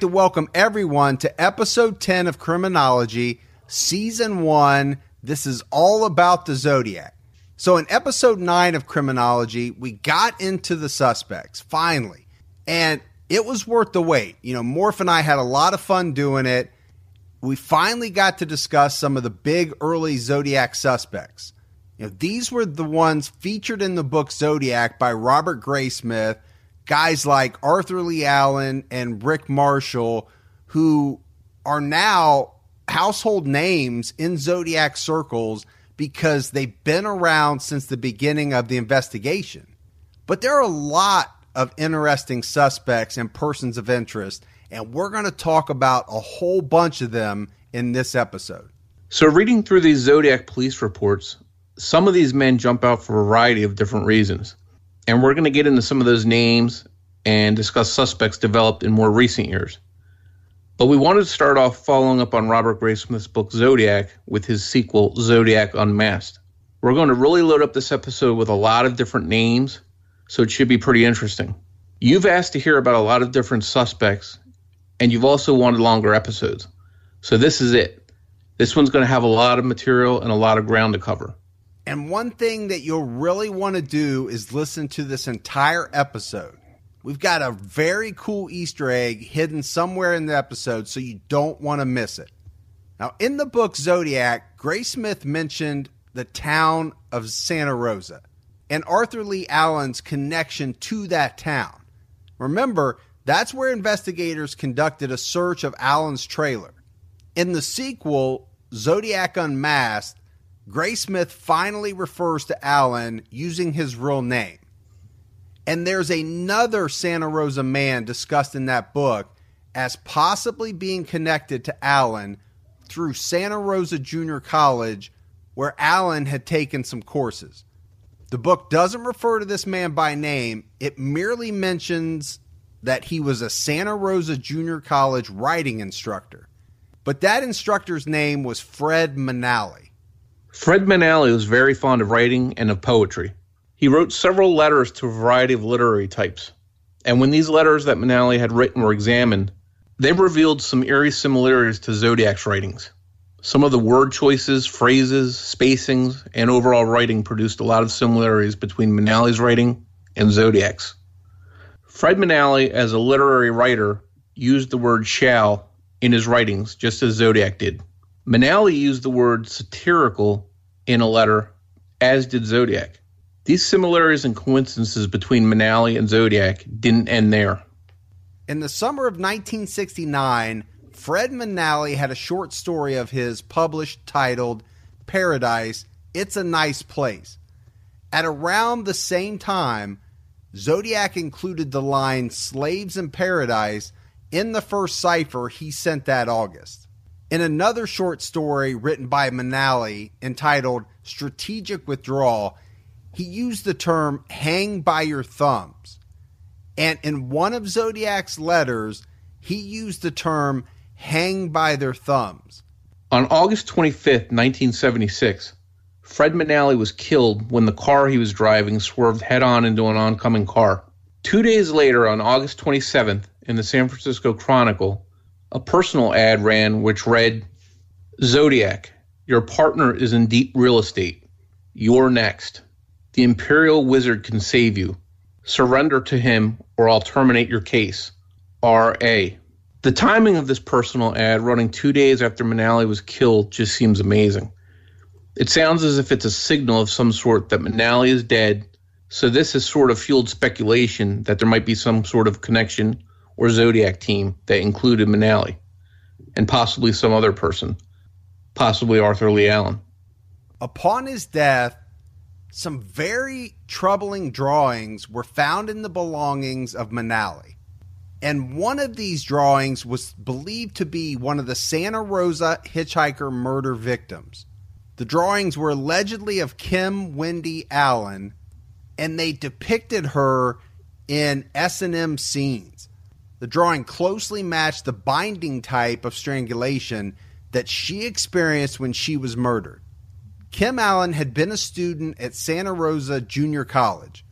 Like to welcome everyone to episode 10 of Criminology, season one. This is all about the Zodiac. So, in episode nine of Criminology, we got into the suspects finally, and it was worth the wait. You know, Morph and I had a lot of fun doing it. We finally got to discuss some of the big early Zodiac suspects. You know, these were the ones featured in the book Zodiac by Robert Graysmith guys like Arthur Lee Allen and Rick Marshall, who are now household names in Zodiac circles because they've been around since the beginning of the investigation. But there are a lot of interesting suspects and persons of interest, and we're going to talk about a whole bunch of them in this episode. So, reading through these Zodiac police reports, some of these men jump out for a variety of different reasons. And we're going to get into some of those names and discuss suspects developed in more recent years. But we wanted to start off following up on Robert Graysmith's book Zodiac with his sequel, Zodiac Unmasked. We're going to really load up this episode with a lot of different names, so it should be pretty interesting. You've asked to hear about a lot of different suspects, and you've also wanted longer episodes. So this is it. This one's going to have a lot of material and a lot of ground to cover. And one thing that you'll really want to do is listen to this entire episode. We've got a very cool Easter egg hidden somewhere in the episode, so you don't want to miss it. Now, in the book Zodiac, Graysmith mentioned the town of Santa Rosa and Arthur Lee Allen's connection to that town. Remember, that's where investigators conducted a search of Allen's trailer. In the sequel, Zodiac Unmasked, Graysmith finally refers to Allen using his real name. And there's another Santa Rosa man discussed in that book as possibly being connected to Allen through Santa Rosa Junior College, where Allen had taken some courses. The book doesn't refer to this man by name, it merely mentions that he was a Santa Rosa Junior College writing instructor. But that instructor's name was Fred Manalli. Fred Manalli was very fond of writing and of poetry. He wrote several letters to a variety of literary types. And when these letters that Manalli had written were examined, they revealed some eerie similarities to Zodiac's writings. Some of the word choices, phrases, spacings, and overall writing produced a lot of similarities between Manalli's writing and Zodiac's. Fred Manalli, as a literary writer, used the word shall in his writings, just as Zodiac did. Manalli used the word satirical in a letter, as did Zodiac. These similarities and coincidences between Manalli and Zodiac didn't end there. In the summer of 1969, Fred Manalli had a short story of his published titled Paradise It's a Nice Place. At around the same time, Zodiac included the line Slaves in Paradise in the first cipher he sent that August. In another short story written by Manalli entitled Strategic Withdrawal, he used the term hang by your thumbs. And in one of Zodiac's letters, he used the term hang by their thumbs. On August 25th, 1976, Fred Manalli was killed when the car he was driving swerved head on into an oncoming car. Two days later, on August 27th, in the San Francisco Chronicle, a personal ad ran which read Zodiac, your partner is in deep real estate. You're next. The Imperial Wizard can save you. Surrender to him or I'll terminate your case. R.A. The timing of this personal ad running two days after Manalli was killed just seems amazing. It sounds as if it's a signal of some sort that Manalli is dead, so this has sort of fueled speculation that there might be some sort of connection or Zodiac team that included Manalli, and possibly some other person, possibly Arthur Lee Allen. Upon his death, some very troubling drawings were found in the belongings of Manalli. And one of these drawings was believed to be one of the Santa Rosa hitchhiker murder victims. The drawings were allegedly of Kim Wendy Allen, and they depicted her in S&M scenes. The drawing closely matched the binding type of strangulation that she experienced when she was murdered. Kim Allen had been a student at Santa Rosa Junior College.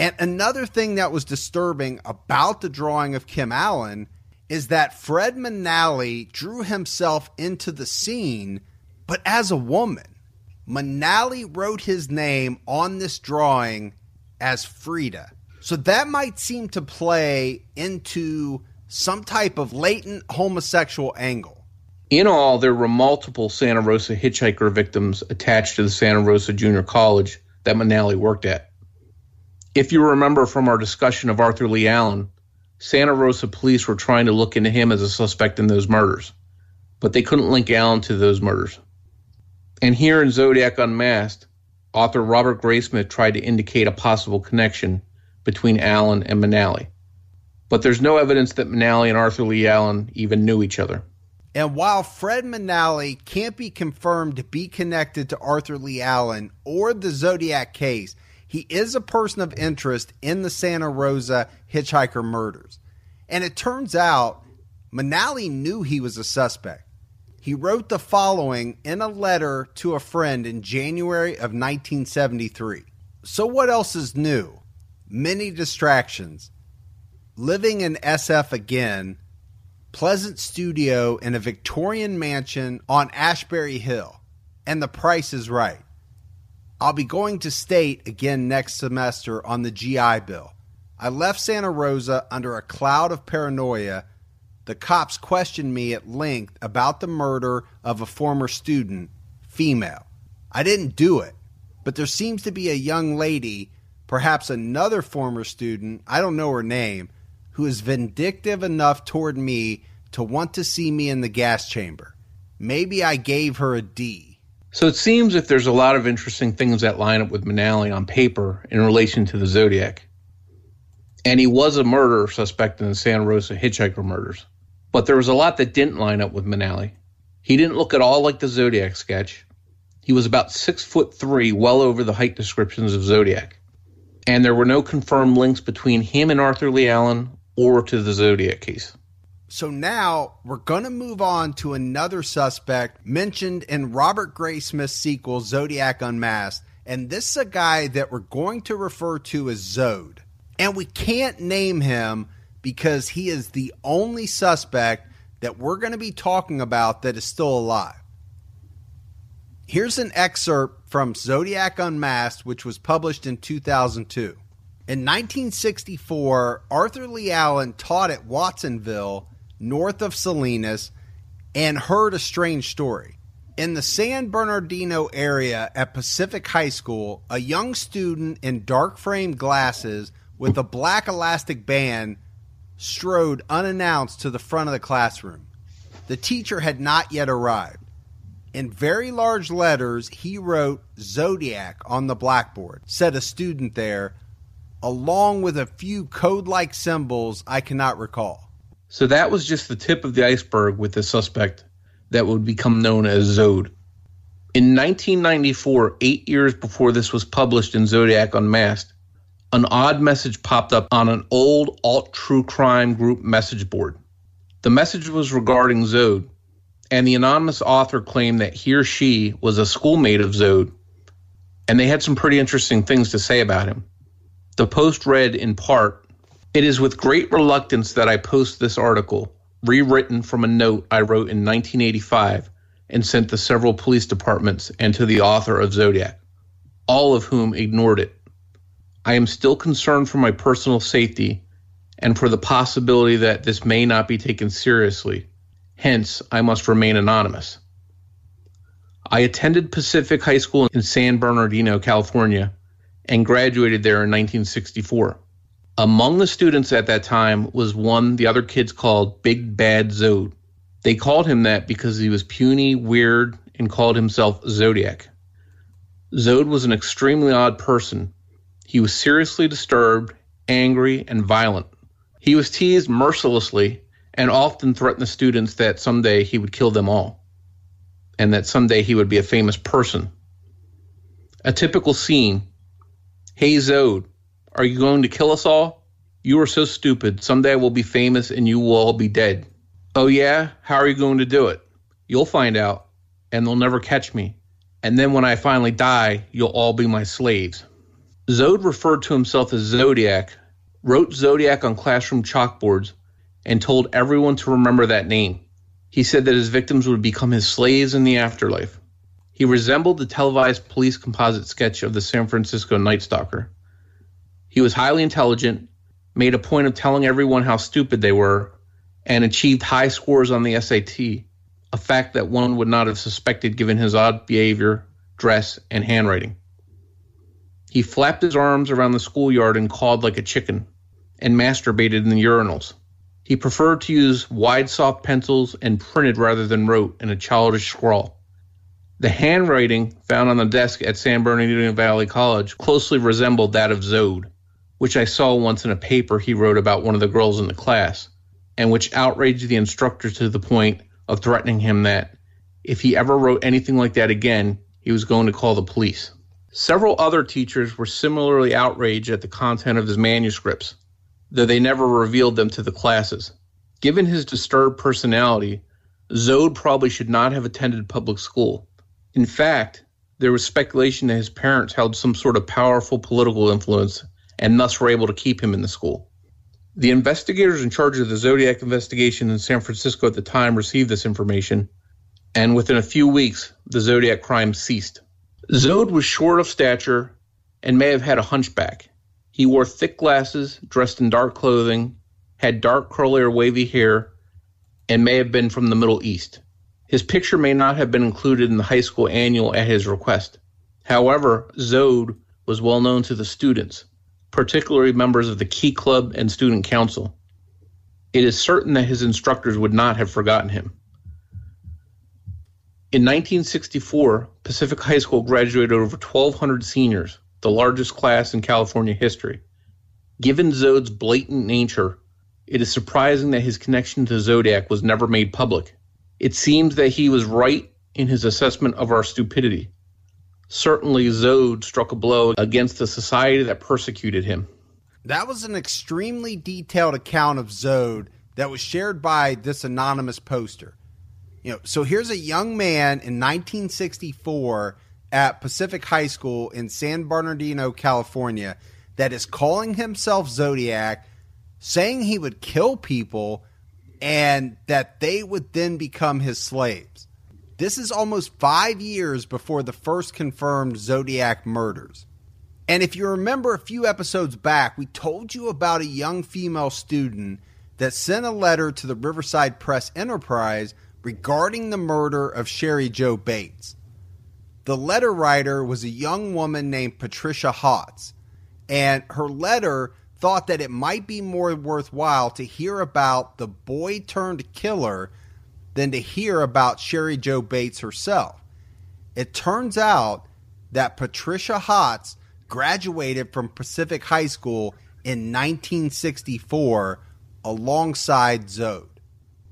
And another thing that was disturbing about the drawing of Kim Allen is that Fred Manalli drew himself into the scene, but as a woman. Manalli wrote his name on this drawing as Frida. So that might seem to play into some type of latent homosexual angle. In all, there were multiple Santa Rosa hitchhiker victims attached to the Santa Rosa Junior College that Manalli worked at. If you remember from our discussion of Arthur Lee Allen, Santa Rosa police were trying to look into him as a suspect in those murders, but they couldn't link Allen to those murders. And here in Zodiac Unmasked, author Robert Graysmith tried to indicate a possible connection between Allen and Manalli. But there's no evidence that Manalli and Arthur Lee Allen even knew each other. And while Fred Manalli can't be confirmed to be connected to Arthur Lee Allen or the Zodiac case, he is a person of interest in the Santa Rosa hitchhiker murders. And it turns out Manalli knew he was a suspect. He wrote the following in a letter to a friend in January of 1973. So, what else is new? Many distractions, living in SF again, pleasant studio in a Victorian mansion on Ashbury Hill, and the price is right. I'll be going to state again next semester on the GI Bill. I left Santa Rosa under a cloud of paranoia. The cops questioned me at length about the murder of a former student, female. I didn't do it, but there seems to be a young lady perhaps another former student, I don't know her name, who is vindictive enough toward me to want to see me in the gas chamber. Maybe I gave her a D. So it seems that there's a lot of interesting things that line up with Manalli on paper in relation to the Zodiac. And he was a murder suspect in the Santa Rosa hitchhiker murders. But there was a lot that didn't line up with Manalli. He didn't look at all like the Zodiac sketch. He was about six foot three, well over the height descriptions of Zodiac and there were no confirmed links between him and Arthur Lee Allen or to the Zodiac case. So now we're going to move on to another suspect mentioned in Robert Graysmith's sequel, Zodiac Unmasked. And this is a guy that we're going to refer to as Zode. And we can't name him because he is the only suspect that we're going to be talking about that is still alive. Here's an excerpt from Zodiac Unmasked, which was published in 2002. In 1964, Arthur Lee Allen taught at Watsonville, north of Salinas, and heard a strange story. In the San Bernardino area at Pacific High School, a young student in dark framed glasses with a black elastic band strode unannounced to the front of the classroom. The teacher had not yet arrived. In very large letters, he wrote Zodiac on the blackboard, said a student there, along with a few code like symbols I cannot recall. So that was just the tip of the iceberg with the suspect that would become known as Zode. In 1994, eight years before this was published in Zodiac Unmasked, an odd message popped up on an old alt true crime group message board. The message was regarding Zode, and the anonymous author claimed that he or she was a schoolmate of Zode, and they had some pretty interesting things to say about him. The post read in part It is with great reluctance that I post this article, rewritten from a note I wrote in 1985 and sent to several police departments and to the author of Zodiac, all of whom ignored it. I am still concerned for my personal safety and for the possibility that this may not be taken seriously Hence, I must remain anonymous. I attended Pacific High School in San Bernardino, California, and graduated there in 1964. Among the students at that time was one the other kids called Big Bad Zode. They called him that because he was puny, weird, and called himself Zodiac. Zode was an extremely odd person. He was seriously disturbed, angry, and violent. He was teased mercilessly and often threatened the students that someday he would kill them all and that someday he would be a famous person. A typical scene Hey Zode, are you going to kill us all? You are so stupid. Someday I will be famous and you will all be dead. Oh, yeah? How are you going to do it? You'll find out, and they'll never catch me. And then when I finally die, you'll all be my slaves. Zode referred to himself as Zodiac, wrote Zodiac on classroom chalkboards, and told everyone to remember that name. He said that his victims would become his slaves in the afterlife. He resembled the televised police composite sketch of the San Francisco Night Stalker. He was highly intelligent, made a point of telling everyone how stupid they were, and achieved high scores on the SAT, a fact that one would not have suspected given his odd behavior, dress, and handwriting. He flapped his arms around the schoolyard and cawed like a chicken, and masturbated in the urinals. He preferred to use wide, soft pencils and printed rather than wrote in a childish scrawl. The handwriting found on the desk at San Bernardino Valley College closely resembled that of Zode, which I saw once in a paper he wrote about one of the girls in the class, and which outraged the instructor to the point of threatening him that if he ever wrote anything like that again, he was going to call the police. Several other teachers were similarly outraged at the content of his manuscripts, though they never revealed them to the classes. Given his disturbed personality, Zode probably should not have attended public school. In fact, there was speculation that his parents held some sort of powerful political influence and thus were able to keep him in the school. The investigators in charge of the Zodiac investigation in San Francisco at the time received this information, and within a few weeks, the Zodiac crime ceased. Zode was short of stature and may have had a hunchback. He wore thick glasses, dressed in dark clothing, had dark curly or wavy hair, and may have been from the Middle East. His picture may not have been included in the high school annual at his request. However, Zode was well known to the students, particularly members of the Key Club and Student Council. It is certain that his instructors would not have forgotten him. In 1964, Pacific High School graduated over 1,200 seniors, the largest class in California history. Given Zode's blatant nature, it is surprising that his connection to Zodiac was never made public. It seems that he was right in his assessment of our stupidity. Certainly, Zode struck a blow against the society that persecuted him. That was an extremely detailed account of Zode that was shared by this anonymous poster. You know, so here's a young man in 1964 at Pacific High School in San Bernardino, California, that is calling himself Zodiac, saying he would kill people and that they would then become his slaves. This is almost five years before the first confirmed Zodiac murders. And if you remember a few episodes back, we told you about a young female student that sent a letter to the Riverside Press Enterprise regarding the murder of Cheri Jo Bates. The letter writer was a young woman named Patricia Hotz, and her letter thought that it might be more worthwhile to hear about the boy turned killer than to hear about Cheri Jo Bates herself. It turns out that Patricia Hotz graduated from Pacific High School in 1964 alongside Zode.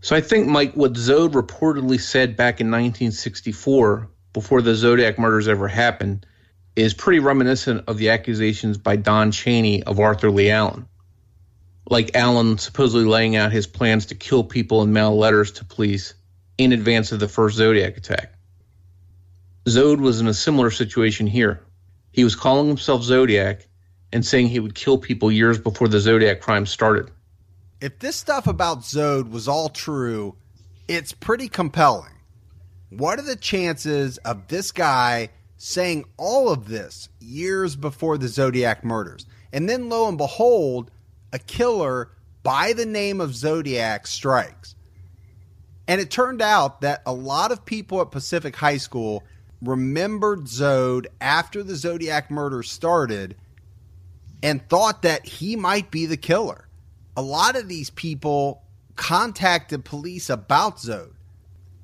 So I think, Mike, what Zode reportedly said back in 1964 before the Zodiac murders ever happened is pretty reminiscent of the accusations by Don Cheney of Arthur Lee Allen. Like Allen supposedly laying out his plans to kill people and mail letters to police in advance of the first Zodiac attack. Zode was in a similar situation here. He was calling himself Zodiac and saying he would kill people years before the Zodiac crime started. If this stuff about Zode was all true, it's pretty compelling. What are the chances of this guy saying all of this years before the Zodiac murders? And then lo and behold, a killer by the name of Zodiac strikes. And it turned out that a lot of people at Pacific High School remembered Zode after the Zodiac murder started and thought that he might be the killer. A lot of these people contacted police about Zode.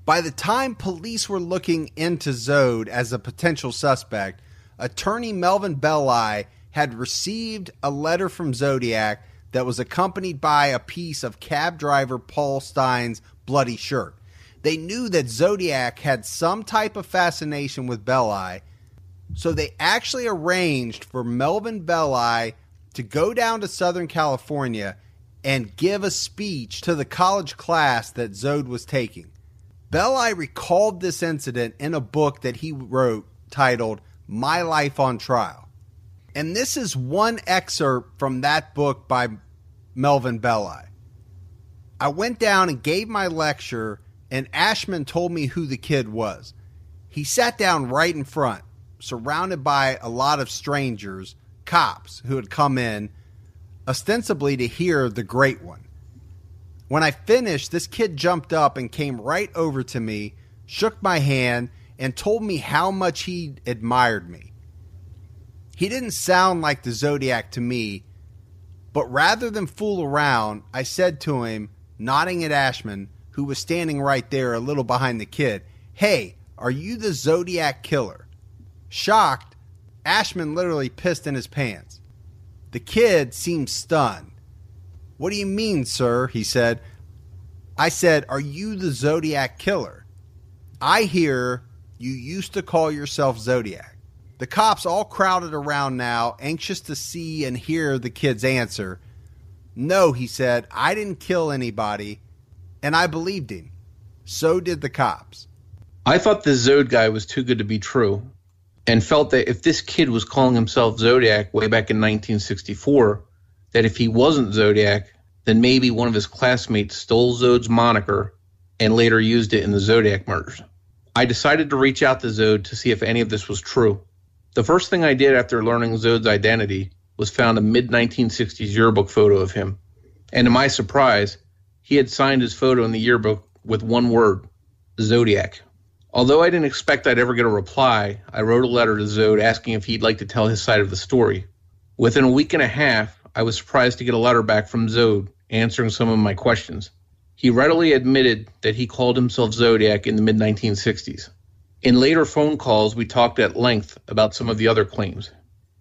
By the time police were looking into Zode as a potential suspect, attorney Melvin Belli had received a letter from Zodiac that was accompanied by a piece of cab driver Paul Stine's bloody shirt. They knew that Zodiac had some type of fascination with Belli, so they actually arranged for Melvin Belli to go down to Southern California and give a speech to the college class that Zode was taking. Belli recalled this incident in a book that he wrote titled My Life on Trial. And this is one excerpt from that book by Melvin Belli. I went down and gave my lecture, and Ashman told me who the kid was. He sat down right in front, surrounded by a lot of strangers, cops who had come in ostensibly to hear the great one. When I finished, this kid jumped up and came right over to me, shook my hand, and told me how much he admired me. He didn't sound like the Zodiac to me, but rather than fool around, I said to him, nodding at Ashman, who was standing right there a little behind the kid, Hey, are you the Zodiac killer? Shocked, Ashman literally pissed in his pants. The kid seemed stunned. What do you mean, sir? He said. I said, Are you the Zodiac killer? I hear you used to call yourself Zodiac. The cops all crowded around now, anxious to see and hear the kid's answer. No, he said, I didn't kill anybody, and I believed him. So did the cops. I thought the Zode guy was too good to be true and felt that if this kid was calling himself Zodiac way back in 1964, that if he wasn't Zodiac, then maybe one of his classmates stole Zode's moniker and later used it in the Zodiac murders. I decided to reach out to Zode to see if any of this was true. The first thing I did after learning Zode's identity was found a mid 1960s yearbook photo of him. And to my surprise, he had signed his photo in the yearbook with one word Zodiac. Although I didn't expect I'd ever get a reply, I wrote a letter to Zode asking if he'd like to tell his side of the story. Within a week and a half, I was surprised to get a letter back from Zode answering some of my questions. He readily admitted that he called himself Zodiac in the mid 1960s. In later phone calls, we talked at length about some of the other claims.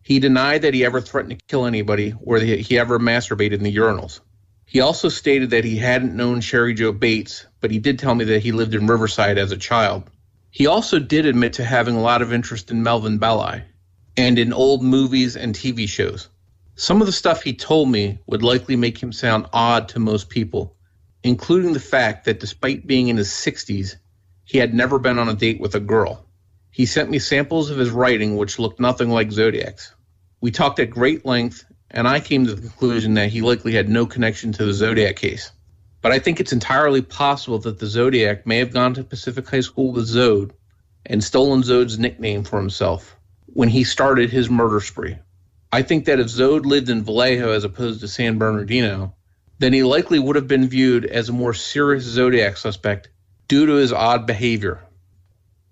He denied that he ever threatened to kill anybody or that he ever masturbated in the urinals. He also stated that he hadn't known Cheri Jo Bates, but he did tell me that he lived in Riverside as a child. He also did admit to having a lot of interest in Melvin Belli and in old movies and TV shows. Some of the stuff he told me would likely make him sound odd to most people, including the fact that despite being in his 60s, he had never been on a date with a girl. He sent me samples of his writing, which looked nothing like Zodiac's. We talked at great length, and I came to the conclusion that he likely had no connection to the Zodiac case. But I think it's entirely possible that the Zodiac may have gone to Pacific High School with Zode and stolen Zode's nickname for himself when he started his murder spree. I think that if Zode lived in Vallejo as opposed to San Bernardino, then he likely would have been viewed as a more serious Zodiac suspect due to his odd behavior.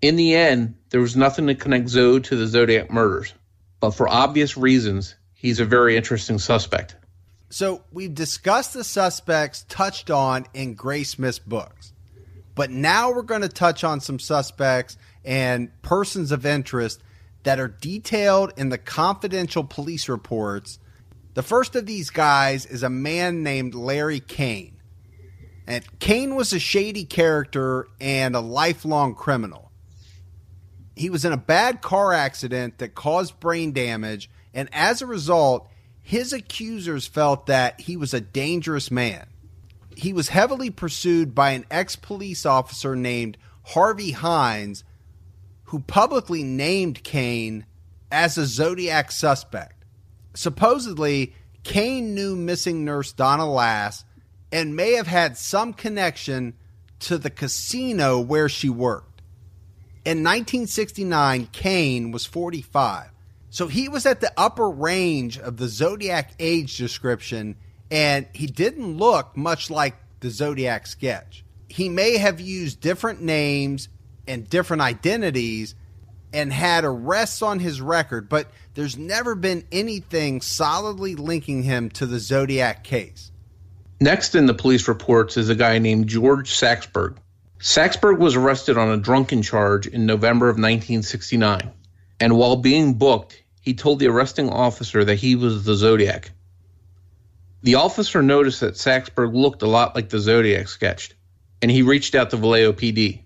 In the end, there was nothing to connect Zode to the Zodiac murders, but for obvious reasons, he's a very interesting suspect. So we've discussed the suspects touched on in Graysmith's books, but now we're going to touch on some suspects and persons of interest that are detailed in the confidential police reports. The first of these guys is a man named Larry Kane. And Kane was a shady character and a lifelong criminal. He was in a bad car accident that caused brain damage, and as a result, his accusers felt that he was a dangerous man. He was heavily pursued by an ex police officer named Harvey Hines, who publicly named Kane as a Zodiac suspect. Supposedly, Kane knew missing nurse Donna Lass and may have had some connection to the casino where she worked. In 1969, Kane was 45. So he was at the upper range of the Zodiac age description, and he didn't look much like the Zodiac sketch. He may have used different names and different identities and had arrests on his record, but there's never been anything solidly linking him to the Zodiac case. Next in the police reports is a guy named George Saxberg. Saxberg was arrested on a drunken charge in November of 1969. and while being booked, he told the arresting officer that he was the Zodiac. The officer noticed that Saxberg looked a lot like the Zodiac sketched, and he reached out to Vallejo PD.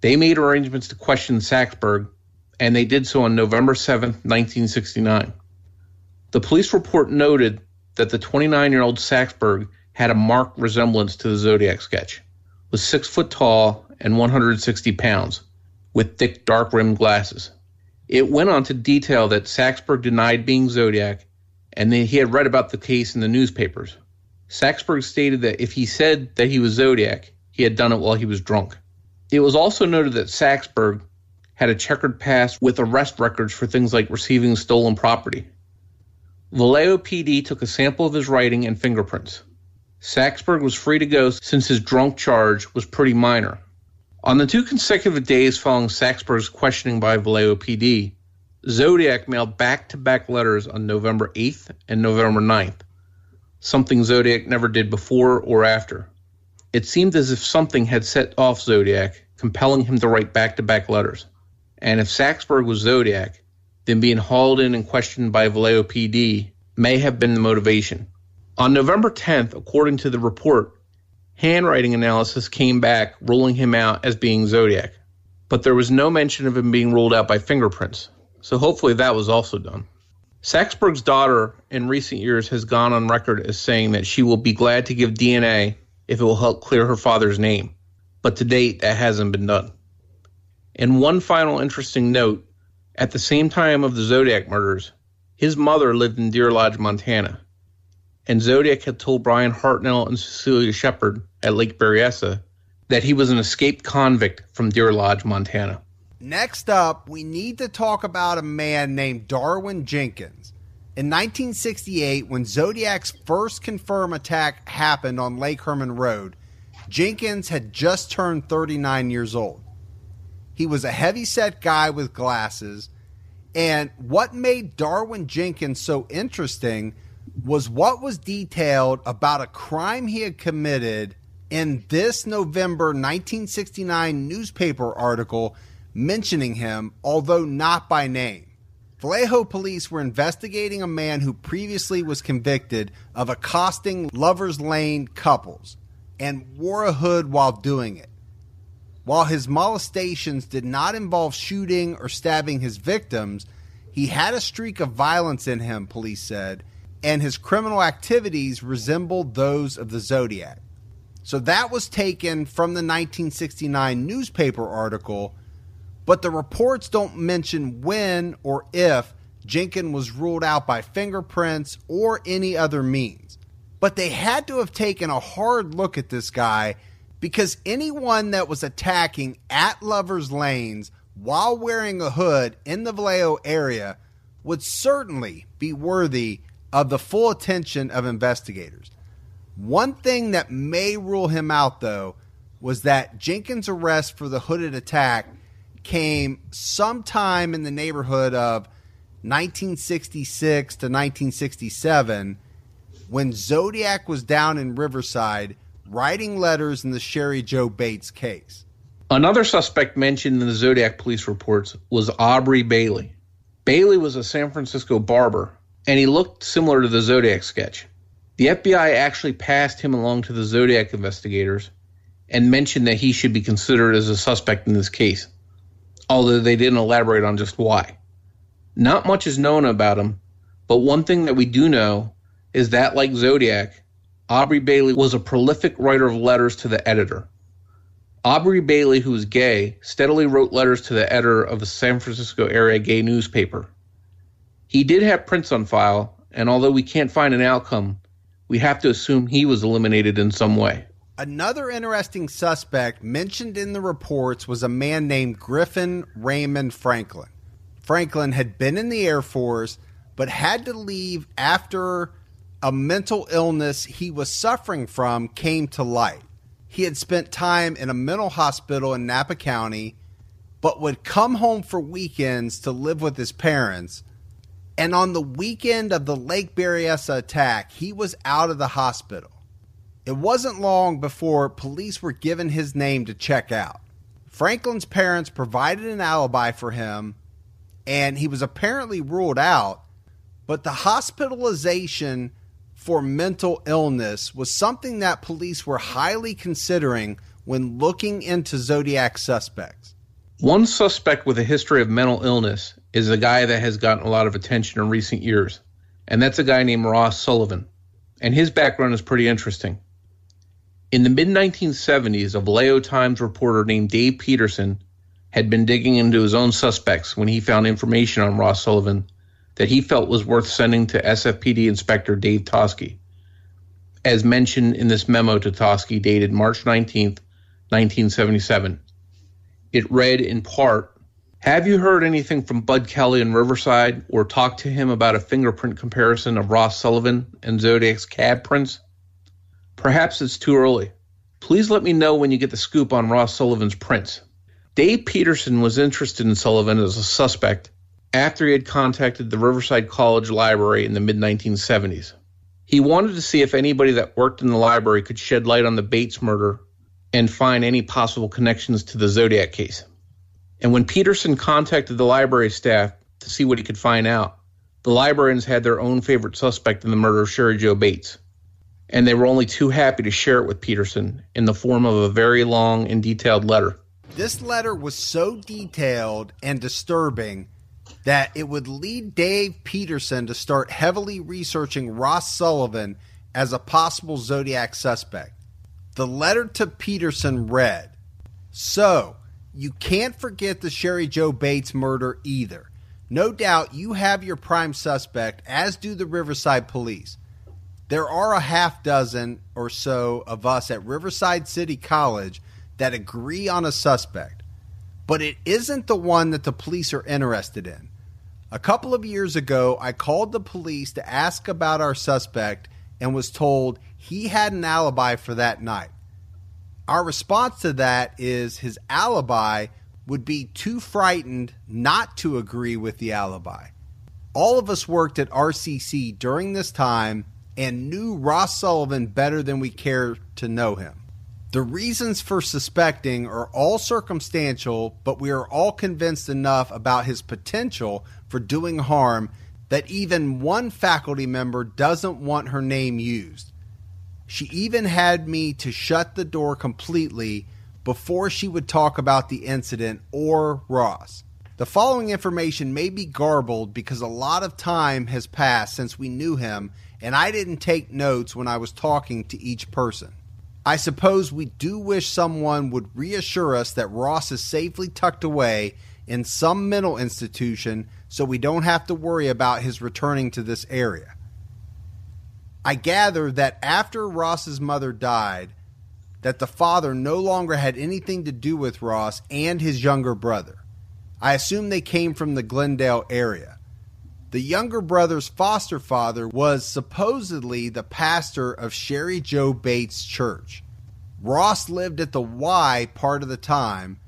They made arrangements to question Saxberg, and they did so on November 7, 1969. The police report noted that the 29 year old Saxberg had a marked resemblance to the Zodiac sketch, was six foot tall and 160 pounds, with thick dark rimmed glasses. It went on to detail that Saxberg denied being Zodiac and that he had read about the case in the newspapers. Saxberg stated that if he said that he was Zodiac, he had done it while he was drunk. It was also noted that Saxberg had a checkered past with arrest records for things like receiving stolen property. Vallejo PD took a sample of his writing and fingerprints. Saxberg was free to go since his drunk charge was pretty minor. On the two consecutive days following Saxberg's questioning by Vallejo PD, Zodiac mailed back to back letters on November 8th and November 9th, something Zodiac never did before or after. It seemed as if something had set off Zodiac, compelling him to write back to back letters. And if Saxberg was Zodiac, then being hauled in and questioned by Vallejo PD may have been the motivation. On November 10th, according to the report, handwriting analysis came back ruling him out as being Zodiac, but there was no mention of him being ruled out by fingerprints, so hopefully that was also done. Saxberg's daughter in recent years has gone on record as saying that she will be glad to give DNA if it will help clear her father's name, but to date that hasn't been done. And one final interesting note at the same time of the Zodiac murders, his mother lived in Deer Lodge, Montana, and Zodiac had told Bryan Hartnell and Cecilia Shepard at Lake Berryessa that he was an escaped convict from Deer Lodge, Montana. Next up, we need to talk about a man named Darwin Jenkins. In 1968, when Zodiac's first confirmed attack happened on Lake Herman Road, Jenkins had just turned 39 years old. He was a heavy set guy with glasses. And what made Darwin Jenkins so interesting was what was detailed about a crime he had committed in this November 1969 newspaper article mentioning him, although not by name. Vallejo police were investigating a man who previously was convicted of accosting Lovers Lane couples and wore a hood while doing it. While his molestations did not involve shooting or stabbing his victims, he had a streak of violence in him, police said, and his criminal activities resembled those of the Zodiac. So that was taken from the 1969 newspaper article, but the reports don't mention when or if Jenkins was ruled out by fingerprints or any other means. But they had to have taken a hard look at this guy because anyone that was attacking at lovers' lanes while wearing a hood in the Vallejo area would certainly be worthy of the full attention of investigators. One thing that may rule him out, though, was that Jenkins' arrest for the hooded attack came sometime in the neighborhood of 1966 to 1967 when Zodiac was down in Riverside writing letters in the Cheri Jo Bates case. Another suspect mentioned in the Zodiac police reports was Aubrey Bailey. Bailey was a San Francisco barber, and he looked similar to the Zodiac sketch. The FBI actually passed him along to the Zodiac investigators and mentioned that he should be considered as a suspect in this case, although they didn't elaborate on just why. Not much is known about him, but one thing that we do know is that, like Zodiac, Aubrey Bailey was a prolific writer of letters to the editor. Aubrey Bailey, who was gay, steadily wrote letters to the editor of a San Francisco area gay newspaper. He did have prints on file, and although we can't find an outcome, we have to assume he was eliminated in some way. Another interesting suspect mentioned in the reports was a man named Griffin Raymond Franklin. Franklin had been in the Air Force, but had to leave after a mental illness he was suffering from came to light. He had spent time in a mental hospital in Napa County, but would come home for weekends to live with his parents. And on the weekend of the Lake Berryessa attack, he was out of the hospital. It wasn't long before police were given his name to check out. Franklin's parents provided an alibi for him, and he was apparently ruled out. But the hospitalization for mental illness was something that police were highly considering when looking into Zodiac suspects. One suspect with a history of mental illness is a guy that has gotten a lot of attention in recent years, and that's a guy named Ross Sullivan. And his background is pretty interesting. In the mid 1970s, a Vallejo Times reporter named Dave Peterson had been digging into his own suspects when he found information on Ross Sullivan that he felt was worth sending to SFPD Inspector Dave Toschi, as mentioned in this memo to Toschi dated March 19, 1977. It read in part Have you heard anything from Bud Kelly in Riverside or talked to him about a fingerprint comparison of Ross Sullivan and Zodiac's cab prints? Perhaps it's too early. Please let me know when you get the scoop on Ross Sullivan's prints. Dave Peterson was interested in Sullivan as a suspect after he had contacted the Riverside College Library in the mid 1970s. He wanted to see if anybody that worked in the library could shed light on the Bates murder and find any possible connections to the Zodiac case. And when Peterson contacted the library staff to see what he could find out, the librarians had their own favorite suspect in the murder of Cheri Jo Bates and they were only too happy to share it with Peterson in the form of a very long and detailed letter. This letter was so detailed and disturbing that it would lead Dave Peterson to start heavily researching Ross Sullivan as a possible Zodiac suspect. The letter to Peterson read So, you can't forget the Cheri Jo Bates murder either. No doubt you have your prime suspect, as do the Riverside police there are a half dozen or so of us at Riverside City College that agree on a suspect, but it isn't the one that the police are interested in. A couple of years ago, I called the police to ask about our suspect and was told he had an alibi for that night. Our response to that is his alibi would be too frightened not to agree with the alibi. All of us worked at RCC during this time and knew Ross Sullivan better than we care to know him. The reasons for suspecting are all circumstantial, but we are all convinced enough about his potential for doing harm that even one faculty member doesn't want her name used. She even had me to shut the door completely before she would talk about the incident or Ross. The following information may be garbled because a lot of time has passed since we knew him and I didn't take notes when I was talking to each person. I suppose we do wish someone would reassure us that Ross is safely tucked away in some mental institution so we don't have to worry about his returning to this area. I gather that after Ross's mother died, that the father no longer had anything to do with Ross and his younger brother. I assume they came from the Glendale area. The younger brother's foster father was supposedly the pastor of Cheri Jo Bates Church. Ross lived at the Y part of the time.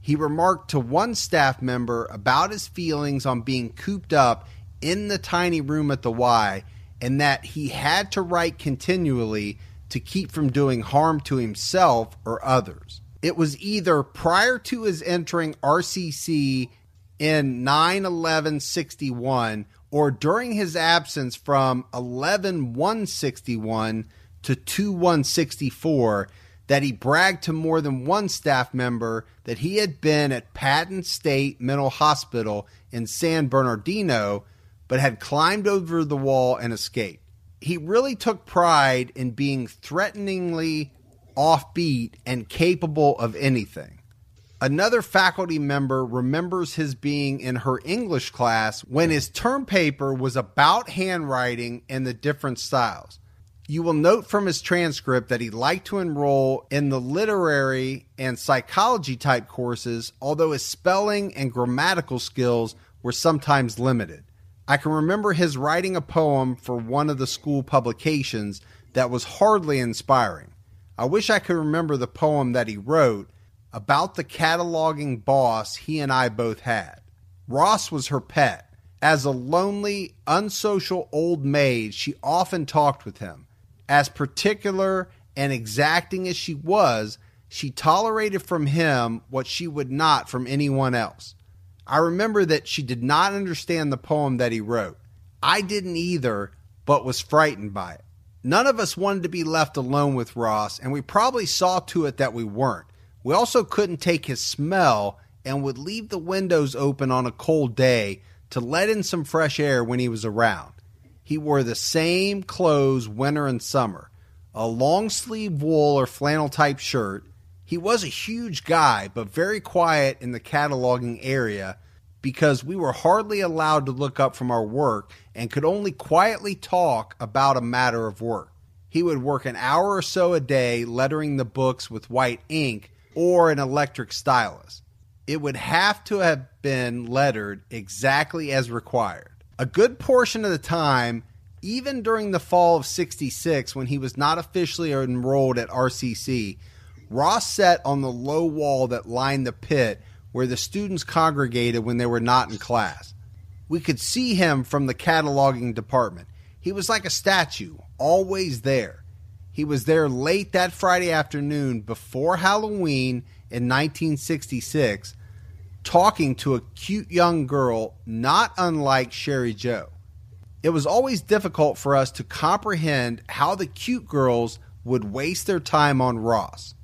He remarked to one staff member about his feelings on being cooped up in the tiny room at the Y and that he had to write continually to keep from doing harm to himself or others. It was either prior to his entering RCC in 9 11 61 or during his absence from 11 161 to 2 164 that he bragged to more than one staff member that he had been at Patton State Mental Hospital in San Bernardino, but had climbed over the wall and escaped. He really took pride in being threateningly offbeat and capable of anything. Another faculty member remembers his being in her English class when his term paper was about handwriting and the different styles. You will note from his transcript that he liked to enroll in the literary and psychology type courses, although his spelling and grammatical skills were sometimes limited. I can remember his writing a poem for one of the school publications that was hardly inspiring. I wish I could remember the poem that he wrote about the cataloging boss he and I both had. Ross was her pet. As a lonely, unsocial old maid, she often talked with him. As particular and exacting as she was, she tolerated from him what she would not from anyone else. I remember that she did not understand the poem that he wrote. I didn't either, but was frightened by it. None of us wanted to be left alone with Ross, and we probably saw to it that we weren't. We also couldn't take his smell and would leave the windows open on a cold day to let in some fresh air when he was around. He wore the same clothes winter and summer a long sleeve wool or flannel type shirt. He was a huge guy, but very quiet in the cataloging area because we were hardly allowed to look up from our work and could only quietly talk about a matter of work. He would work an hour or so a day lettering the books with white ink or an electric stylus. It would have to have been lettered exactly as required. A good portion of the time, even during the fall of 66, when he was not officially enrolled at RCC, Ross sat on the low wall that lined the pit where the students congregated when they were not in class. We could see him from the cataloging department. He was like a statue, always there. He was there late that Friday afternoon before Halloween in 1966, talking to a cute young girl not unlike Cheri Jo. It was always difficult for us to comprehend how the cute girls would waste their time on Ross.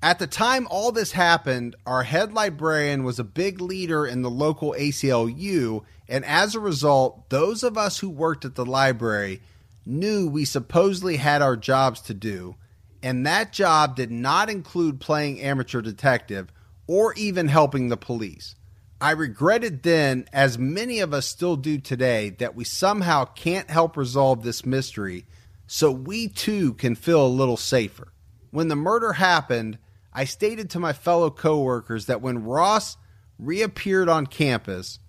At the time all this happened, our head librarian was a big leader in the local ACLU, and as a result, those of us who worked at the library knew we supposedly had our jobs to do, and that job did not include playing amateur detective or even helping the police. I regretted then, as many of us still do today, that we somehow can't help resolve this mystery so we too can feel a little safer. When the murder happened, I stated to my fellow coworkers that when Ross reappeared on campus,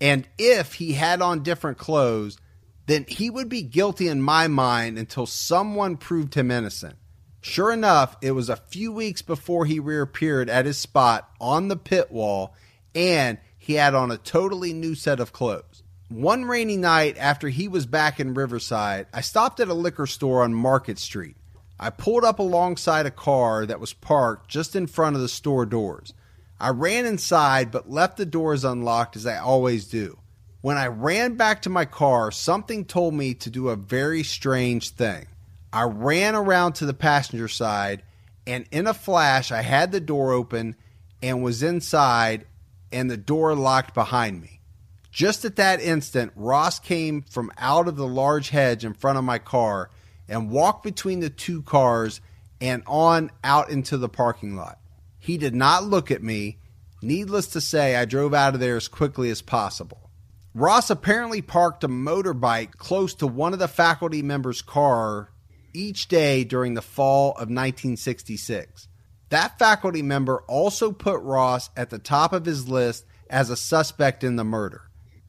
and if he had on different clothes, then he would be guilty in my mind until someone proved him innocent. Sure enough, it was a few weeks before he reappeared at his spot on the pit wall, and he had on a totally new set of clothes. One rainy night after he was back in Riverside, I stopped at a liquor store on Market Street. I pulled up alongside a car that was parked just in front of the store doors. I ran inside but left the doors unlocked as I always do. When I ran back to my car, something told me to do a very strange thing. I ran around to the passenger side, and in a flash, I had the door open and was inside, and the door locked behind me. Just at that instant, Ross came from out of the large hedge in front of my car and walked between the two cars and on out into the parking lot. He did not look at me. Needless to say, I drove out of there as quickly as possible. Ross apparently parked a motorbike close to one of the faculty members' car each day during the fall of 1966. That faculty member also put Ross at the top of his list as a suspect in the murder.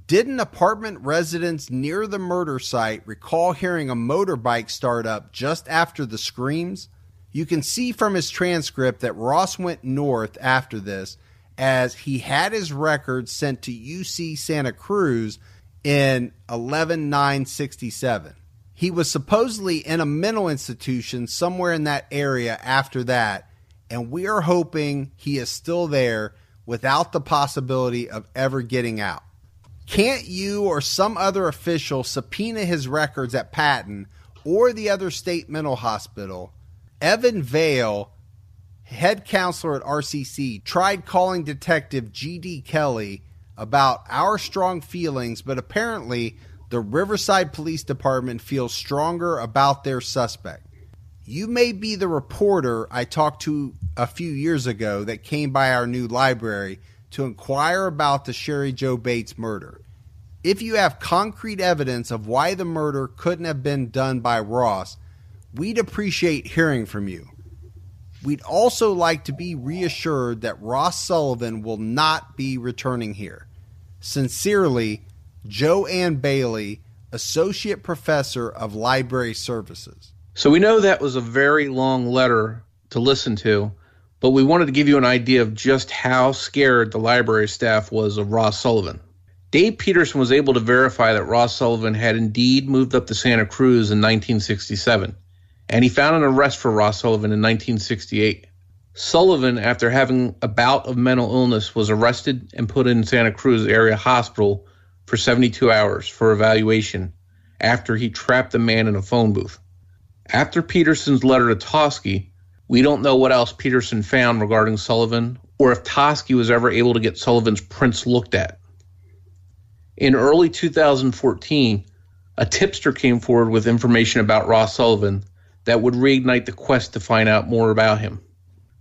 Didn't apartment residents near the murder site recall hearing a motorbike start up just after the screams? You can see from his transcript that Ross went north after this as he had his record sent to UC Santa Cruz in 11967. He was supposedly in a mental institution somewhere in that area after that, and we are hoping he is still there without the possibility of ever getting out. Can't you or some other official subpoena his records at Patton or the other state mental hospital? Evan Vale, head counselor at RCC, tried calling Detective G.D. Kelly about our strong feelings, but apparently the Riverside Police Department feels stronger about their suspect. You may be the reporter I talked to a few years ago that came by our new library to inquire about the Cheri Jo Bates murder. If you have concrete evidence of why the murder couldn't have been done by Ross, we'd appreciate hearing from you. We'd also like to be reassured that Ross Sullivan will not be returning here. Sincerely, Joanne Bailey, Associate Professor of Library Services. So we know that was a very long letter to listen to, but we wanted to give you an idea of just how scared the library staff was of Ross Sullivan. Dave Peterson was able to verify that Ross Sullivan had indeed moved up to Santa Cruz in 1967, and he found an arrest for Ross Sullivan in 1968. Sullivan, after having a bout of mental illness, was arrested and put in Santa Cruz area hospital for 72 hours for evaluation after he trapped the man in a phone booth. After Peterson's letter to Toschi, we don't know what else Peterson found regarding Sullivan or if Toschi was ever able to get Sullivan's prints looked at. In early 2014, a tipster came forward with information about Ross Sullivan that would reignite the quest to find out more about him.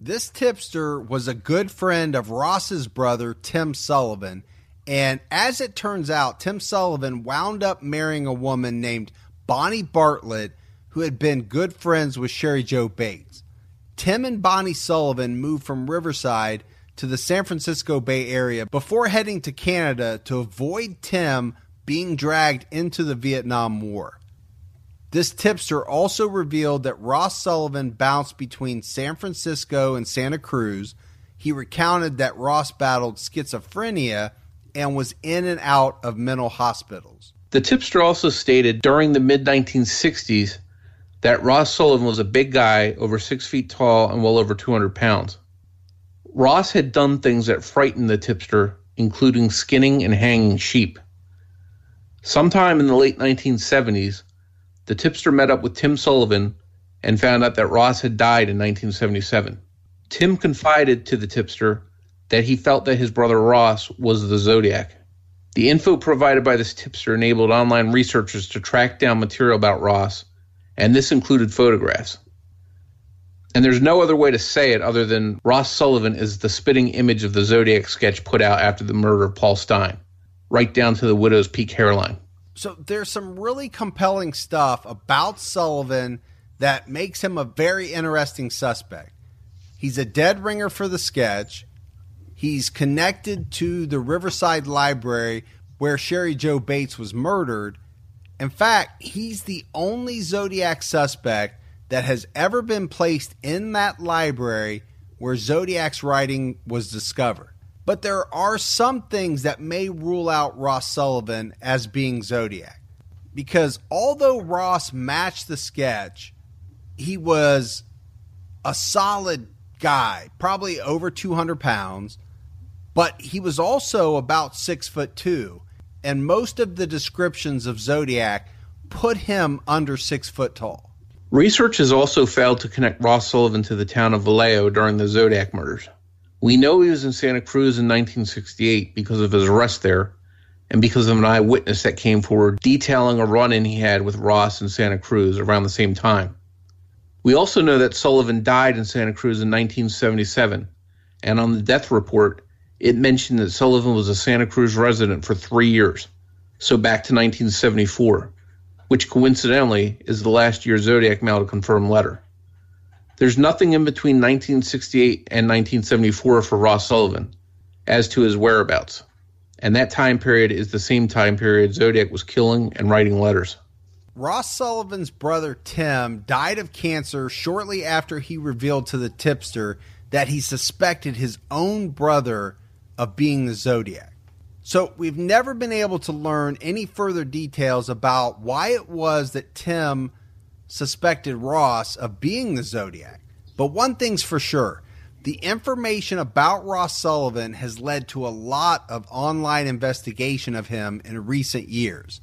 This tipster was a good friend of Ross's brother, Tim Sullivan. And as it turns out, Tim Sullivan wound up marrying a woman named Bonnie Bartlett, who had been good friends with Cheri Jo Bates. Tim and Bonnie Sullivan moved from Riverside to the San Francisco Bay Area before heading to Canada to avoid Tim being dragged into the Vietnam War. This tipster also revealed that Ross Sullivan bounced between San Francisco and Santa Cruz. He recounted that Ross battled schizophrenia and was in and out of mental hospitals. The tipster also stated during the mid 1960s that Ross Sullivan was a big guy, over six feet tall and well over 200 pounds. Ross had done things that frightened the tipster, including skinning and hanging sheep. Sometime in the late 1970s, the tipster met up with Tim Sullivan and found out that Ross had died in 1977. Tim confided to the tipster that he felt that his brother Ross was the Zodiac. The info provided by this tipster enabled online researchers to track down material about Ross and this included photographs. And there's no other way to say it other than Ross Sullivan is the spitting image of the Zodiac sketch put out after the murder of Paul Stine, right down to the widow's peak hairline. So there's some really compelling stuff about Sullivan that makes him a very interesting suspect. He's a dead ringer for the sketch. He's connected to the Riverside Library where Cheri Jo Bates was murdered. In fact, he's the only Zodiac suspect that has ever been placed in that library where Zodiac's writing was discovered. But there are some things that may rule out Ross Sullivan as being Zodiac. Because although Ross matched the sketch, he was a solid guy, probably over 200 pounds, but he was also about six foot two and most of the descriptions of Zodiac put him under six foot tall. Research has also failed to connect Ross Sullivan to the town of Vallejo during the Zodiac murders. We know he was in Santa Cruz in 1968 because of his arrest there and because of an eyewitness that came forward detailing a run in he had with Ross in Santa Cruz around the same time. We also know that Sullivan died in Santa Cruz in 1977, and on the death report, it mentioned that Sullivan was a Santa Cruz resident for three years, so back to 1974, which coincidentally is the last year Zodiac mailed a confirmed letter. There's nothing in between 1968 and 1974 for Ross Sullivan as to his whereabouts, and that time period is the same time period Zodiac was killing and writing letters. Ross Sullivan's brother Tim died of cancer shortly after he revealed to the tipster that he suspected his own brother of being the Zodiac. So we've never been able to learn any further details about why it was that Tim suspected Ross of being the Zodiac. But one thing's for sure the information about Ross Sullivan has led to a lot of online investigation of him in recent years.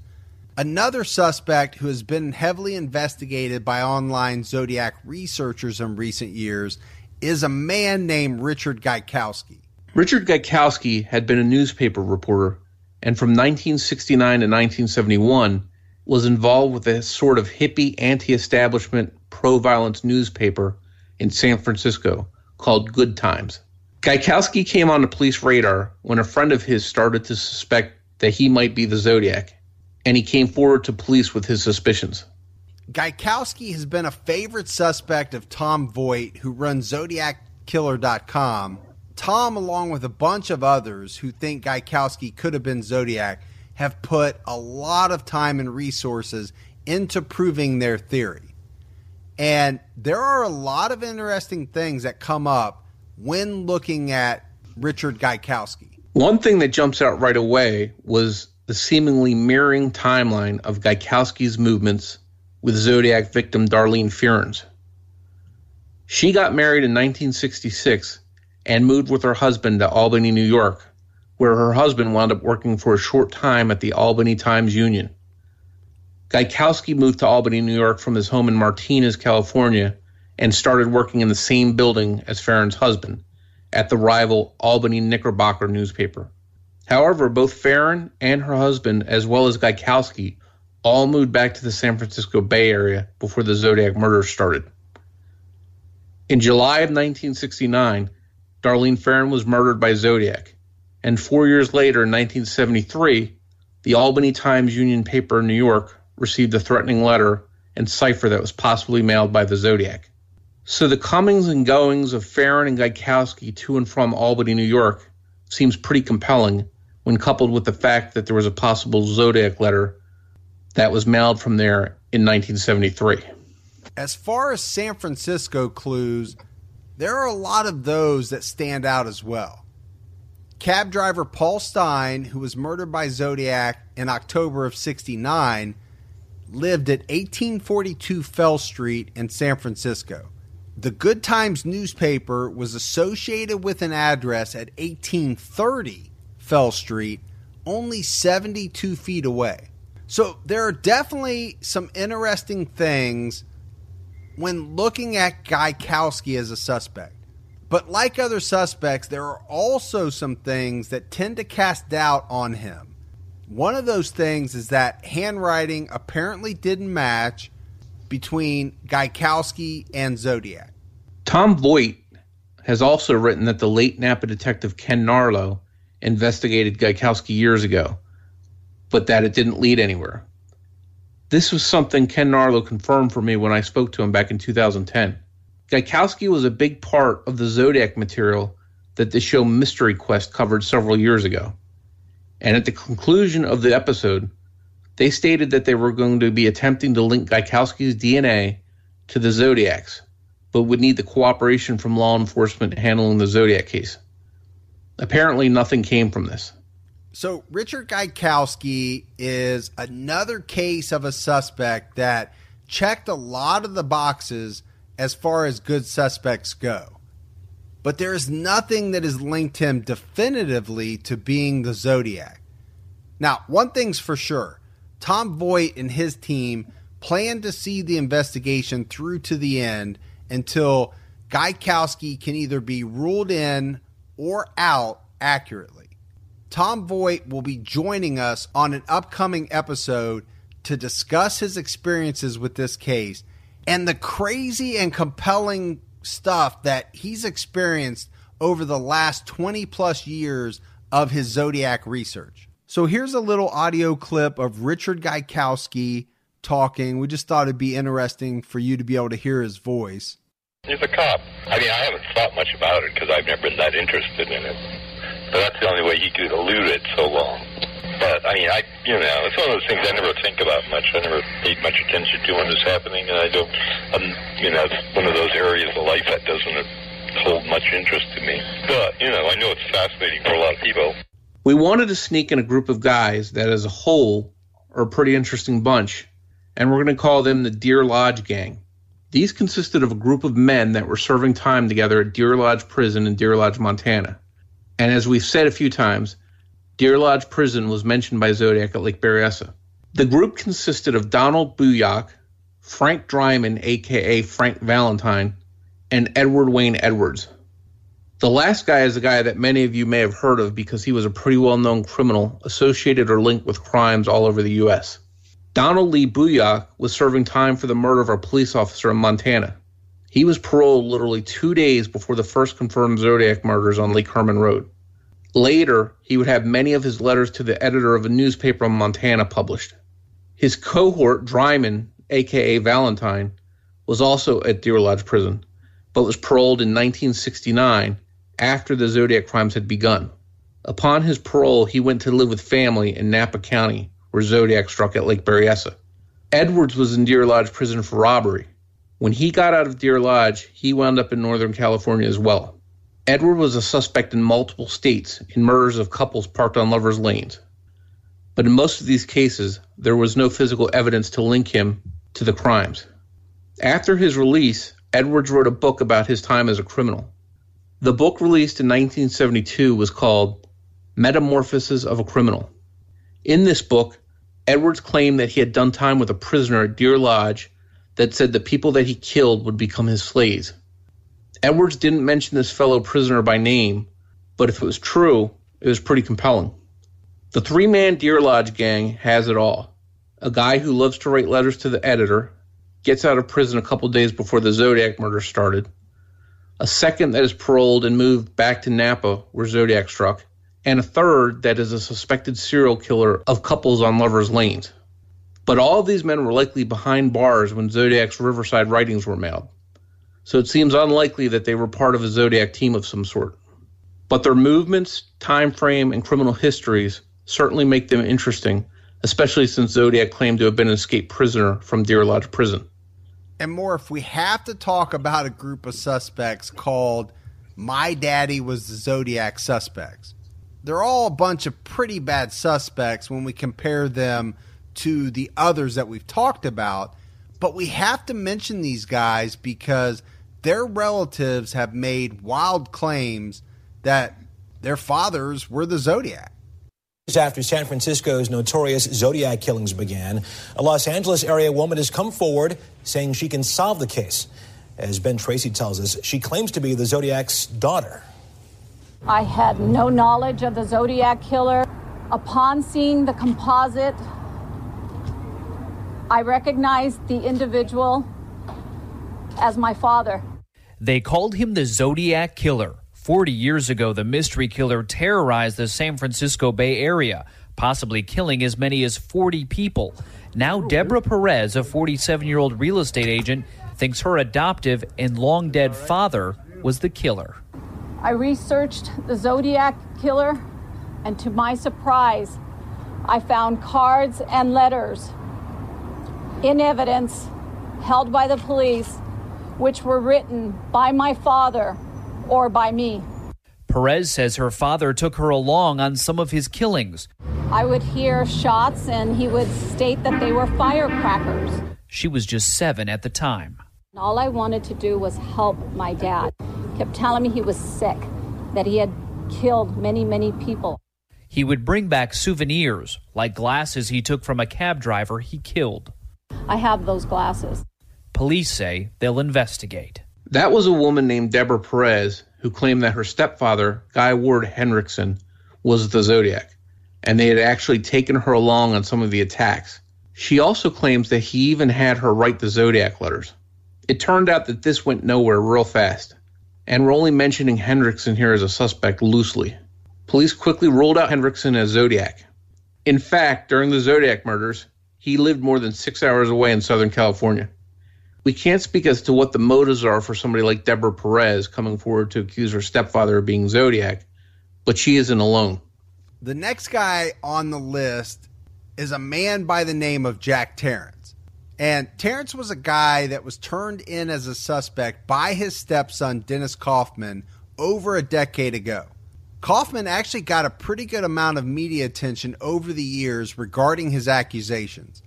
Another suspect who has been heavily investigated by online Zodiac researchers in recent years is a man named Richard Gaikowski. Richard Gaikowski had been a newspaper reporter and from 1969 to 1971 was involved with a sort of hippie anti establishment pro violence newspaper in San Francisco called Good Times. Gaikowski came on the police radar when a friend of his started to suspect that he might be the Zodiac, and he came forward to police with his suspicions. Gaikowski has been a favorite suspect of Tom Voigt, who runs ZodiacKiller.com Tom, along with a bunch of others who think Gaikowski could have been Zodiac, have put a lot of time and resources into proving their theory. And there are a lot of interesting things that come up when looking at Richard Gaikowski. One thing that jumps out right away was the seemingly mirroring timeline of Gaikowski's movements with Zodiac victim Darlene Ferrin. She got married in 1966 and moved with her husband to Albany, New York, where her husband wound up working for a short time at the Albany Times Union. Gaikowski moved to Albany, New York from his home in Martinez, California, and started working in the same building as Ferrin's husband at the rival Albany Knickerbocker newspaper. However, both Ferrin and her husband, as well as Gaikowski, all moved back to the San Francisco Bay Area before the Zodiac murders started. In July of 1969, Darlene Ferrin was murdered by Zodiac, and four years later, in 1973, the Albany Times Union paper in New York received a threatening letter and cipher that was possibly mailed by the Zodiac. So the comings and goings of Ferrin and Gaikowski to and from Albany, New York, seems pretty compelling when coupled with the fact that there was a possible Zodiac letter that was mailed from there in 1973. As far as San Francisco clues, there are a lot of those that stand out as well. Cab driver Paul Stine, who was murdered by Zodiac in October of 69, lived at 1842 Fell Street in San Francisco. The Good Times newspaper was associated with an address at 1830 Fell Street, only 72 feet away. So there are definitely some interesting things when looking at Gaikowski as a suspect. But like other suspects, there are also some things that tend to cast doubt on him. One of those things is that handwriting apparently didn't match between Gaikowski and Zodiac. Tom Voigt has also written that the late Napa detective Ken Narlow investigated Gaikowski years ago but that it didn't lead anywhere. This was something Ken Narlow confirmed for me when I spoke to him back in 2010. Gaikowski was a big part of the Zodiac material that the show Mystery Quest covered several years ago. And at the conclusion of the episode, they stated that they were going to be attempting to link Gaikowski's DNA to the Zodiacs, but would need the cooperation from law enforcement handling the Zodiac case. Apparently, nothing came from this. So Richard Gaikowski is another case of a suspect that checked a lot of the boxes as far as good suspects go. But there is nothing that has linked him definitively to being the Zodiac. Now, one thing's for sure Tom Voigt and his team plan to see the investigation through to the end until Gaikowski can either be ruled in or out accurately. Tom Voigt will be joining us on an upcoming episode to discuss his experiences with this case and the crazy and compelling stuff that he's experienced over the last 20 plus years of his Zodiac research. So here's a little audio clip of Richard Gaikowski talking. We just thought it'd be interesting for you to be able to hear his voice. He's a cop. I mean, I haven't thought much about it because I've never been that interested in it. But that's the only way he could elude it so long. But I mean, I you know, it's one of those things I never think about much. I never paid much attention to when it's happening, and I don't. Um, you know, it's one of those areas of life that doesn't hold much interest to me. But you know, I know it's fascinating for a lot of people. We wanted to sneak in a group of guys that, as a whole, are a pretty interesting bunch, and we're going to call them the Deer Lodge Gang. These consisted of a group of men that were serving time together at Deer Lodge Prison in Deer Lodge, Montana. And as we've said a few times, Deer Lodge Prison was mentioned by Zodiac at Lake Berryessa. The group consisted of Donald Buyak, Frank Dryman, aka Frank Valentine, and Edward Wayne Edwards. The last guy is a guy that many of you may have heard of because he was a pretty well known criminal associated or linked with crimes all over the U.S. Donald Lee Buyak was serving time for the murder of a police officer in Montana. He was paroled literally two days before the first confirmed Zodiac murders on Lake Herman Road. Later, he would have many of his letters to the editor of a newspaper in Montana published. His cohort, Dryman, aka Valentine, was also at Deer Lodge Prison, but was paroled in 1969 after the Zodiac crimes had begun. Upon his parole, he went to live with family in Napa County, where Zodiac struck at Lake Berryessa. Edwards was in Deer Lodge Prison for robbery, when he got out of Deer Lodge, he wound up in Northern California as well. Edward was a suspect in multiple states in murders of couples parked on lovers' lanes. But in most of these cases, there was no physical evidence to link him to the crimes. After his release, Edwards wrote a book about his time as a criminal. The book released in 1972 was called Metamorphosis of a Criminal. In this book, Edwards claimed that he had done time with a prisoner at Deer Lodge that said the people that he killed would become his slaves. Edwards didn't mention this fellow prisoner by name, but if it was true, it was pretty compelling. The three man Deer Lodge gang has it all. A guy who loves to write letters to the editor, gets out of prison a couple days before the Zodiac murder started, a second that is paroled and moved back to Napa, where Zodiac struck, and a third that is a suspected serial killer of couples on lovers' lanes. But all of these men were likely behind bars when Zodiac's Riverside writings were mailed so it seems unlikely that they were part of a Zodiac team of some sort. But their movements, time frame, and criminal histories certainly make them interesting, especially since Zodiac claimed to have been an escaped prisoner from Deer Lodge Prison. And more, if we have to talk about a group of suspects called My Daddy Was the Zodiac Suspects, they're all a bunch of pretty bad suspects when we compare them to the others that we've talked about. But we have to mention these guys because their relatives have made wild claims that their fathers were the Zodiac. After San Francisco's notorious Zodiac killings began, a Los Angeles area woman has come forward saying she can solve the case. As Ben Tracy tells us, she claims to be the Zodiac's daughter. I had no knowledge of the Zodiac killer. Upon seeing the composite, I recognized the individual as my father. They called him the Zodiac Killer. 40 years ago, the mystery killer terrorized the San Francisco Bay Area, possibly killing as many as 40 people. Now, Deborah Perez, a 47 year old real estate agent, thinks her adoptive and long dead father was the killer. I researched the Zodiac Killer, and to my surprise, I found cards and letters in evidence held by the police which were written by my father or by me. Perez says her father took her along on some of his killings. I would hear shots and he would state that they were firecrackers. She was just seven at the time. All I wanted to do was help my dad. Kept telling me he was sick, that he had killed many, many people. He would bring back souvenirs, like glasses he took from a cab driver he killed. I have those glasses. Police say they'll investigate. That was a woman named Deborah Perez who claimed that her stepfather, Guy Ward Hendrickson, was the Zodiac, and they had actually taken her along on some of the attacks. She also claims that he even had her write the Zodiac letters. It turned out that this went nowhere real fast, and we're only mentioning Hendrickson here as a suspect loosely. Police quickly ruled out Hendrickson as Zodiac. In fact, during the Zodiac murders, he lived more than six hours away in Southern California. We can't speak as to what the motives are for somebody like Deborah Perez coming forward to accuse her stepfather of being Zodiac, but she isn't alone. The next guy on the list is a man by the name of Jack Tarrance. And Tarrance was a guy that was turned in as a suspect by his stepson, Dennis Kaufman, over a decade ago. Kaufman actually got a pretty good amount of media attention over the years regarding his accusations,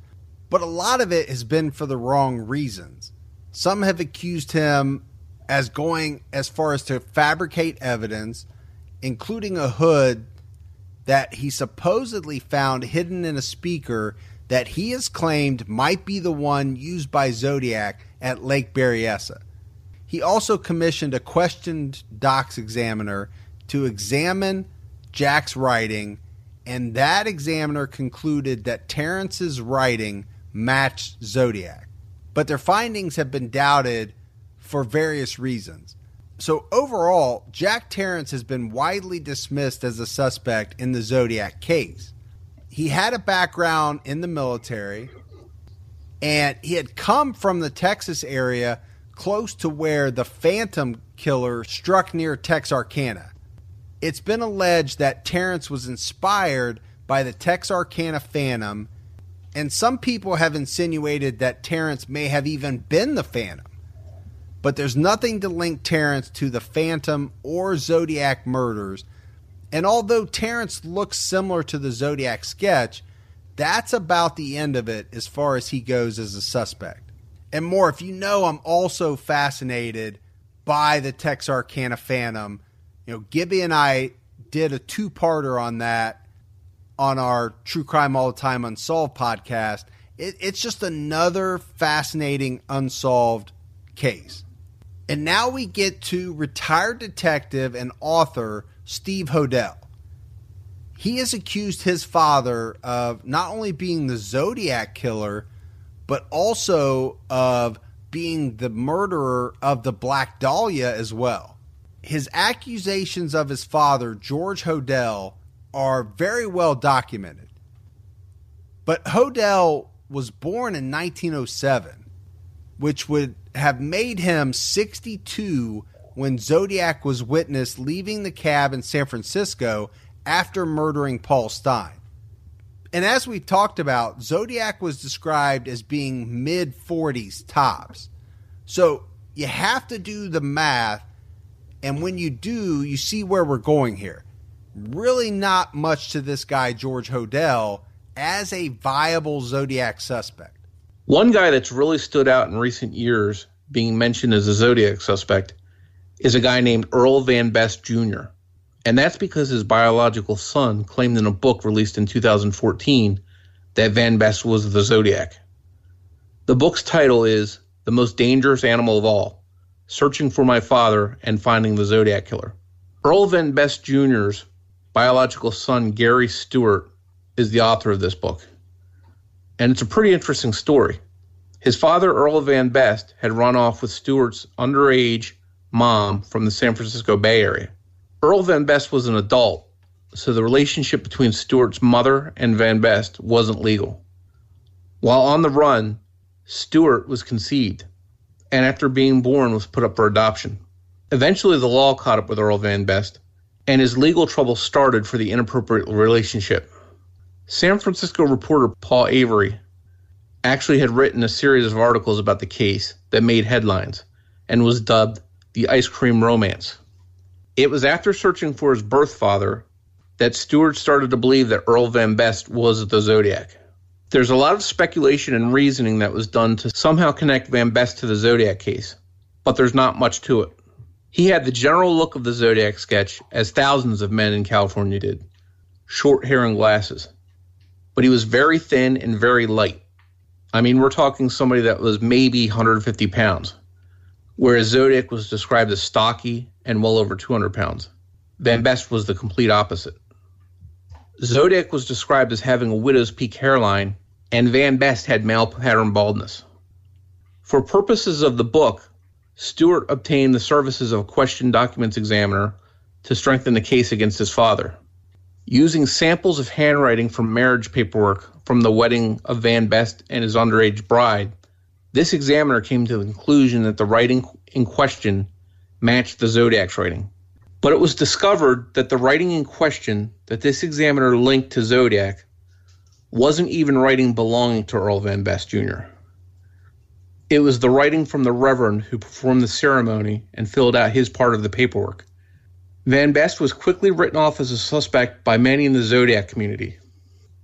but a lot of it has been for the wrong reasons. Some have accused him as going as far as to fabricate evidence, including a hood that he supposedly found hidden in a speaker that he has claimed might be the one used by Zodiac at Lake Berryessa. He also commissioned a questioned docs examiner to examine Jack's writing, and that examiner concluded that Tarrance's writing matched Zodiac. But their findings have been doubted for various reasons. So, overall, Jack Tarrance has been widely dismissed as a suspect in the Zodiac case. He had a background in the military, and he had come from the Texas area close to where the Phantom killer struck near Texarkana. It's been alleged that Tarrance was inspired by the Texarkana Phantom, and some people have insinuated that Tarrance may have even been the Phantom. But there's nothing to link Tarrance to the Phantom or Zodiac murders. And although Tarrance looks similar to the Zodiac sketch, that's about the end of it as far as he goes as a suspect. and more. If you know, I'm also fascinated by the Texarkana Phantom. You know, Gibby and I did a two parter on that on our True Crime All the Time Unsolved podcast. It, it's just another fascinating unsolved case. And now we get to retired detective and author Steve Hodel. He has accused his father of not only being the Zodiac killer, but also of being the murderer of the Black Dahlia as well. His accusations of his father, George Hodel, are very well documented. But Hodel was born in 1907, which would have made him 62 when Zodiac was witnessed leaving the cab in San Francisco after murdering Paul Stine. And as we talked about, Zodiac was described as being mid 40s tops. So you have to do the math. And when you do, you see where we're going here. Really, not much to this guy, George Hodel, as a viable Zodiac suspect. One guy that's really stood out in recent years, being mentioned as a Zodiac suspect, is a guy named Earl Van Best Jr. And that's because his biological son claimed in a book released in 2014 that Van Best was the Zodiac. The book's title is The Most Dangerous Animal of All Searching for My Father and Finding the Zodiac Killer. Earl Van Best Jr.'s biological son, Gary Stewart, is the author of this book. And it's a pretty interesting story. His father, Earl Van Best, had run off with Stewart's underage mom from the San Francisco Bay Area. Earl Van Best was an adult, so the relationship between Stewart's mother and Van Best wasn't legal. While on the run, Stewart was conceived, and after being born, was put up for adoption. Eventually, the law caught up with Earl Van Best, and his legal trouble started for the inappropriate relationship. San Francisco reporter Paul Avery actually had written a series of articles about the case that made headlines and was dubbed the ice cream romance. It was after searching for his birth father that Stewart started to believe that Earl Van Best was the Zodiac. There's a lot of speculation and reasoning that was done to somehow connect Van Best to the Zodiac case, but there's not much to it. He had the general look of the Zodiac sketch, as thousands of men in California did short hair and glasses. But he was very thin and very light. I mean, we're talking somebody that was maybe 150 pounds, whereas Zodiac was described as stocky and well over 200 pounds. Van Best was the complete opposite. Zodiac was described as having a widow's peak hairline, and Van Best had male pattern baldness. For purposes of the book, Stewart obtained the services of a question documents examiner to strengthen the case against his father. Using samples of handwriting from marriage paperwork from the wedding of Van Best and his underage bride, this examiner came to the conclusion that the writing in question matched the Zodiac's writing. But it was discovered that the writing in question that this examiner linked to Zodiac wasn't even writing belonging to Earl Van Best Jr. It was the writing from the Reverend who performed the ceremony and filled out his part of the paperwork. Van Best was quickly written off as a suspect by many in the Zodiac community.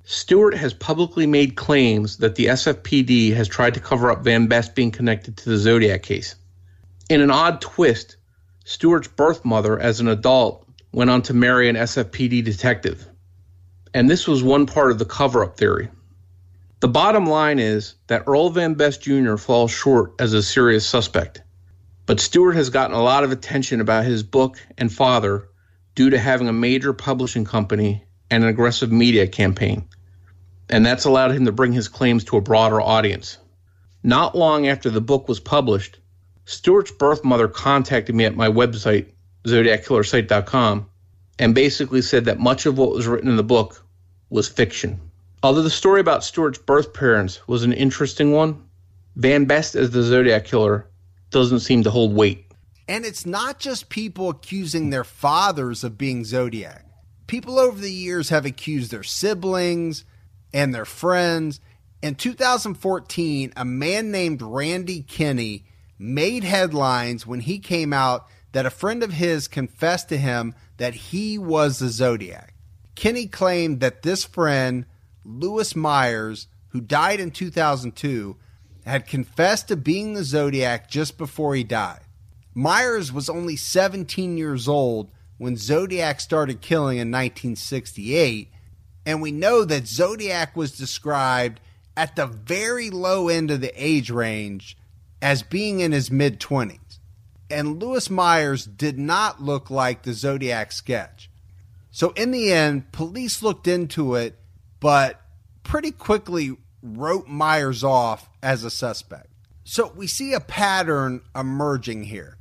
Stewart has publicly made claims that the SFPD has tried to cover up Van Best being connected to the Zodiac case. In an odd twist, Stewart's birth mother, as an adult, went on to marry an SFPD detective. And this was one part of the cover up theory. The bottom line is that Earl Van Best Jr. falls short as a serious suspect. But Stewart has gotten a lot of attention about his book and father due to having a major publishing company and an aggressive media campaign. And that's allowed him to bring his claims to a broader audience. Not long after the book was published, Stewart's birth mother contacted me at my website, zodiackillersite.com, and basically said that much of what was written in the book was fiction. Although the story about Stewart's birth parents was an interesting one, Van Best as the Zodiac Killer doesn't seem to hold weight. And it's not just people accusing their fathers of being Zodiac. People over the years have accused their siblings and their friends. In 2014, a man named Randy Kinney made headlines when he came out that a friend of his confessed to him that he was the Zodiac. Kinney claimed that this friend, Lewis Myers, who died in 2002, had confessed to being the Zodiac just before he died. Myers was only 17 years old when Zodiac started killing in 1968, and we know that Zodiac was described at the very low end of the age range as being in his mid 20s. And Lewis Myers did not look like the Zodiac sketch. So, in the end, police looked into it, but pretty quickly wrote Myers off as a suspect. So, we see a pattern emerging here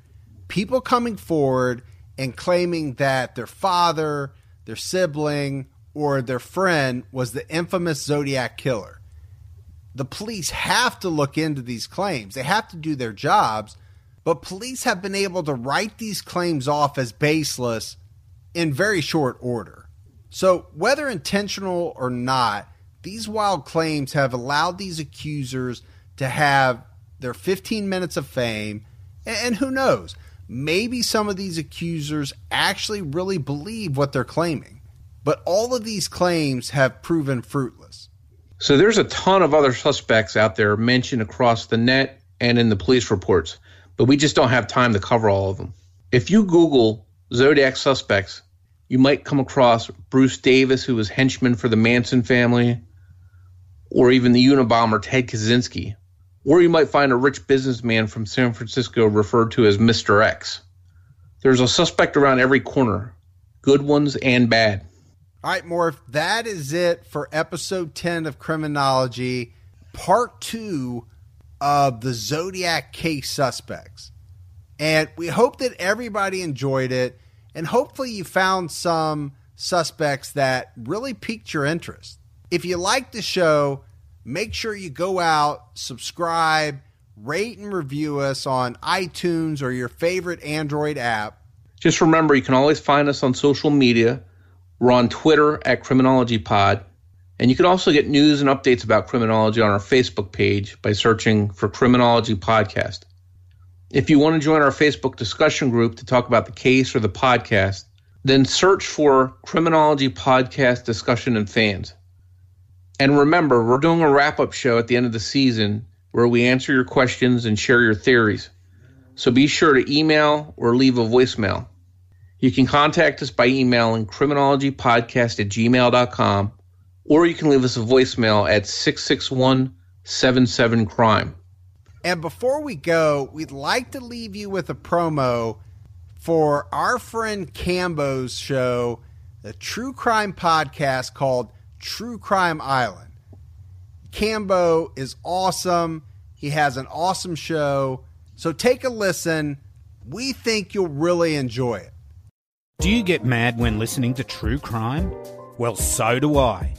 people coming forward and claiming that their father, their sibling, or their friend was the infamous Zodiac killer. The police have to look into these claims, they have to do their jobs, but police have been able to write these claims off as baseless in very short order. So, whether intentional or not, these wild claims have allowed these accusers to have their 15 minutes of fame, and who knows, maybe some of these accusers actually really believe what they're claiming. But all of these claims have proven fruitless. So there's a ton of other suspects out there mentioned across the net and in the police reports, but we just don't have time to cover all of them. If you Google Zodiac suspects, you might come across Bruce Davis, who was henchman for the Manson family, or even the Unabomber Ted Kaczynski, or you might find a rich businessman from San Francisco referred to as Mr. X. There's a suspect around every corner, good ones and bad. All right, Morph, that is it for episode 10 of Criminology, part two of the Zodiac case suspects. And we hope that everybody enjoyed it, and hopefully you found some suspects that really piqued your interest. If you like the show, make sure you go out, subscribe, rate and review us on iTunes or your favorite Android app. Just remember, you can always find us on social media. We're on Twitter at Criminology Pod. And you can also get news and updates about criminology on our Facebook page by searching for Criminology Podcast. If you want to join our Facebook discussion group to talk about the case or the podcast, then search for Criminology Podcast Discussion and Fans. And remember, we're doing a wrap up show at the end of the season where we answer your questions and share your theories. So be sure to email or leave a voicemail. You can contact us by emailing criminologypodcast at gmail.com or you can leave us a voicemail at 661 77 Crime. And before we go, we'd like to leave you with a promo for our friend Cambo's show, the true crime podcast called True Crime Island. Cambo is awesome. He has an awesome show. So take a listen. We think you'll really enjoy it. Do you get mad when listening to true crime? Well, so do I.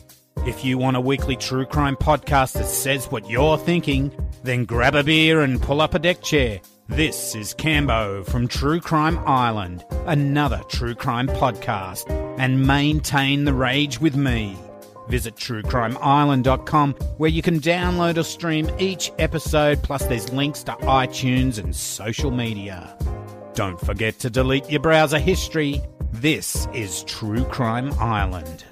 If you want a weekly true crime podcast that says what you're thinking, then grab a beer and pull up a deck chair. This is Cambo from True Crime Island, another true crime podcast, and maintain the rage with me. Visit truecrimeisland.com where you can download or stream each episode, plus there's links to iTunes and social media. Don't forget to delete your browser history. This is True Crime Island.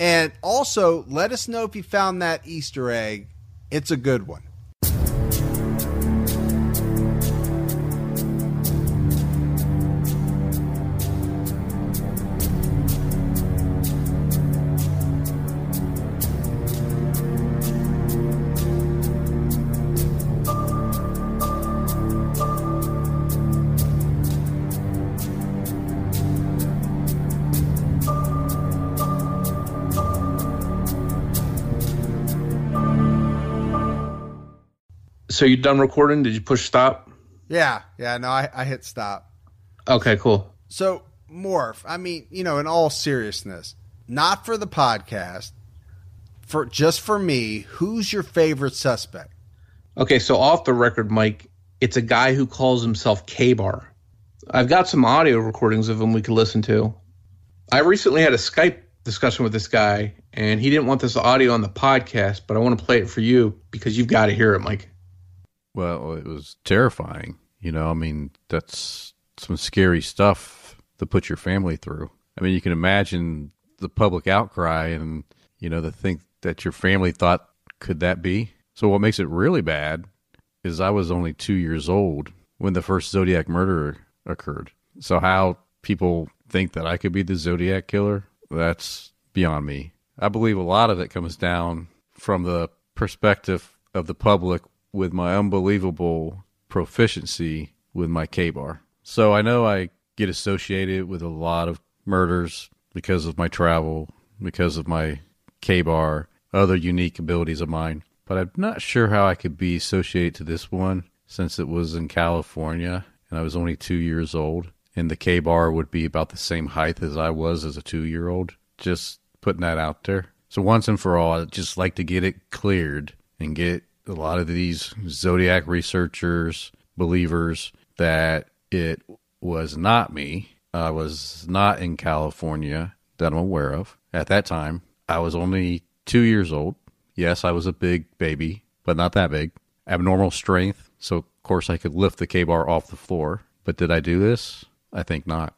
And also, let us know if you found that Easter egg. It's a good one. So you done recording? Did you push stop? Yeah, yeah, no, I, I hit stop. Okay, cool. So, Morph, I mean, you know, in all seriousness, not for the podcast, for just for me, who's your favorite suspect? Okay, so off the record, Mike, it's a guy who calls himself K Bar. I've got some audio recordings of him we could listen to. I recently had a Skype discussion with this guy, and he didn't want this audio on the podcast, but I want to play it for you because you've got to hear it, Mike. Well, it was terrifying. You know, I mean, that's some scary stuff to put your family through. I mean, you can imagine the public outcry and, you know, the think that your family thought could that be? So, what makes it really bad is I was only two years old when the first Zodiac murder occurred. So, how people think that I could be the Zodiac killer, that's beyond me. I believe a lot of it comes down from the perspective of the public with my unbelievable proficiency with my K bar. So I know I get associated with a lot of murders because of my travel, because of my K bar, other unique abilities of mine. But I'm not sure how I could be associated to this one since it was in California and I was only two years old. And the K bar would be about the same height as I was as a two year old. Just putting that out there. So once and for all, I'd just like to get it cleared and get a lot of these zodiac researchers, believers that it was not me. I was not in California that I'm aware of. At that time, I was only two years old. Yes, I was a big baby, but not that big. Abnormal strength, so of course I could lift the K bar off the floor. But did I do this? I think not.